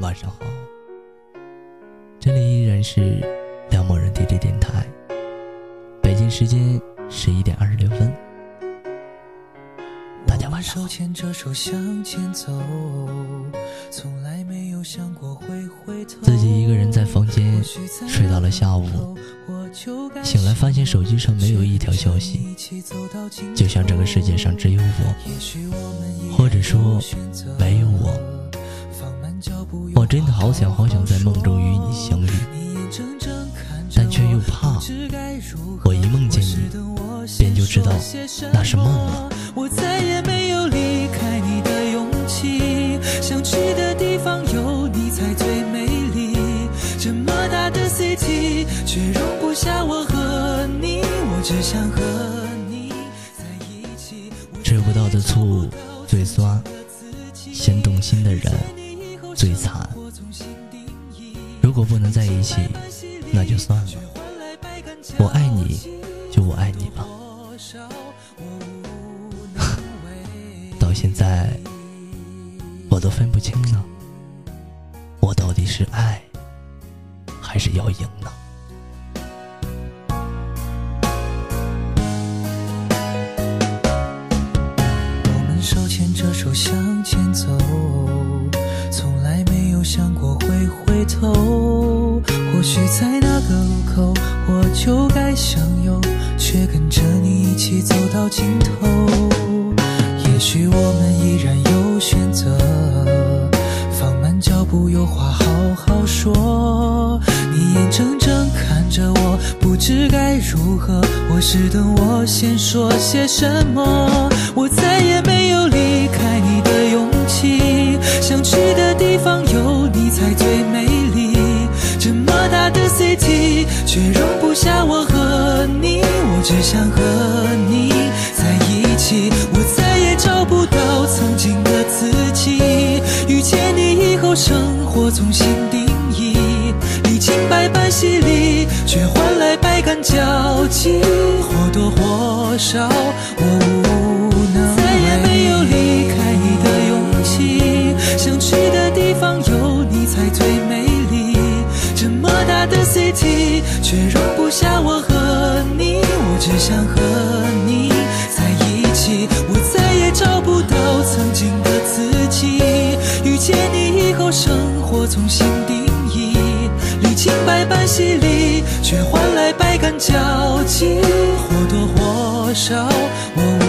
晚上好，这里依然是梁某人 DJ 电台，北京时间十一点二十六分，大家晚上好。自己一个人在房间睡到了下午，醒来发现手机上没有一条消息，就像这个世界上只有我，或者说没有我。我真的好想好想在梦中与你相遇，但却又怕，我一梦见你，便就知道那是梦了。我再也没有离开你的勇气，想去的地方有你才最美丽。这么大的 city，却容不下我和你，我只想和你在一起。吃不到的醋最酸，先动心的人。最惨。如果不能在一起，那就算了。我爱你，就我爱你吧。到现在，我都分不清了，我到底是爱，还是要赢呢？我们手牵着手向前走。头，或许在那个路口我就该向右，却跟着你一起走到尽头。也许我们依然有选择，放慢脚步，有话好好说。你眼睁睁看着我，不知该如何，或是等我先说些什么。我再也没有离开你的勇气，想去的只想和你在一起，我再也找不到曾经的自己。遇见你以后，生活重新定义，历经百般洗礼，却换来百感交集。或多或少，我无能。再也没有离开你的勇气，想去的地方有你。才最美丽，这么大的 city，却容不下我和。想和你在一起，我再也找不到曾经的自己。遇见你以后，生活重新定义，历经百般洗礼，却换来百感交集。或多或少，我。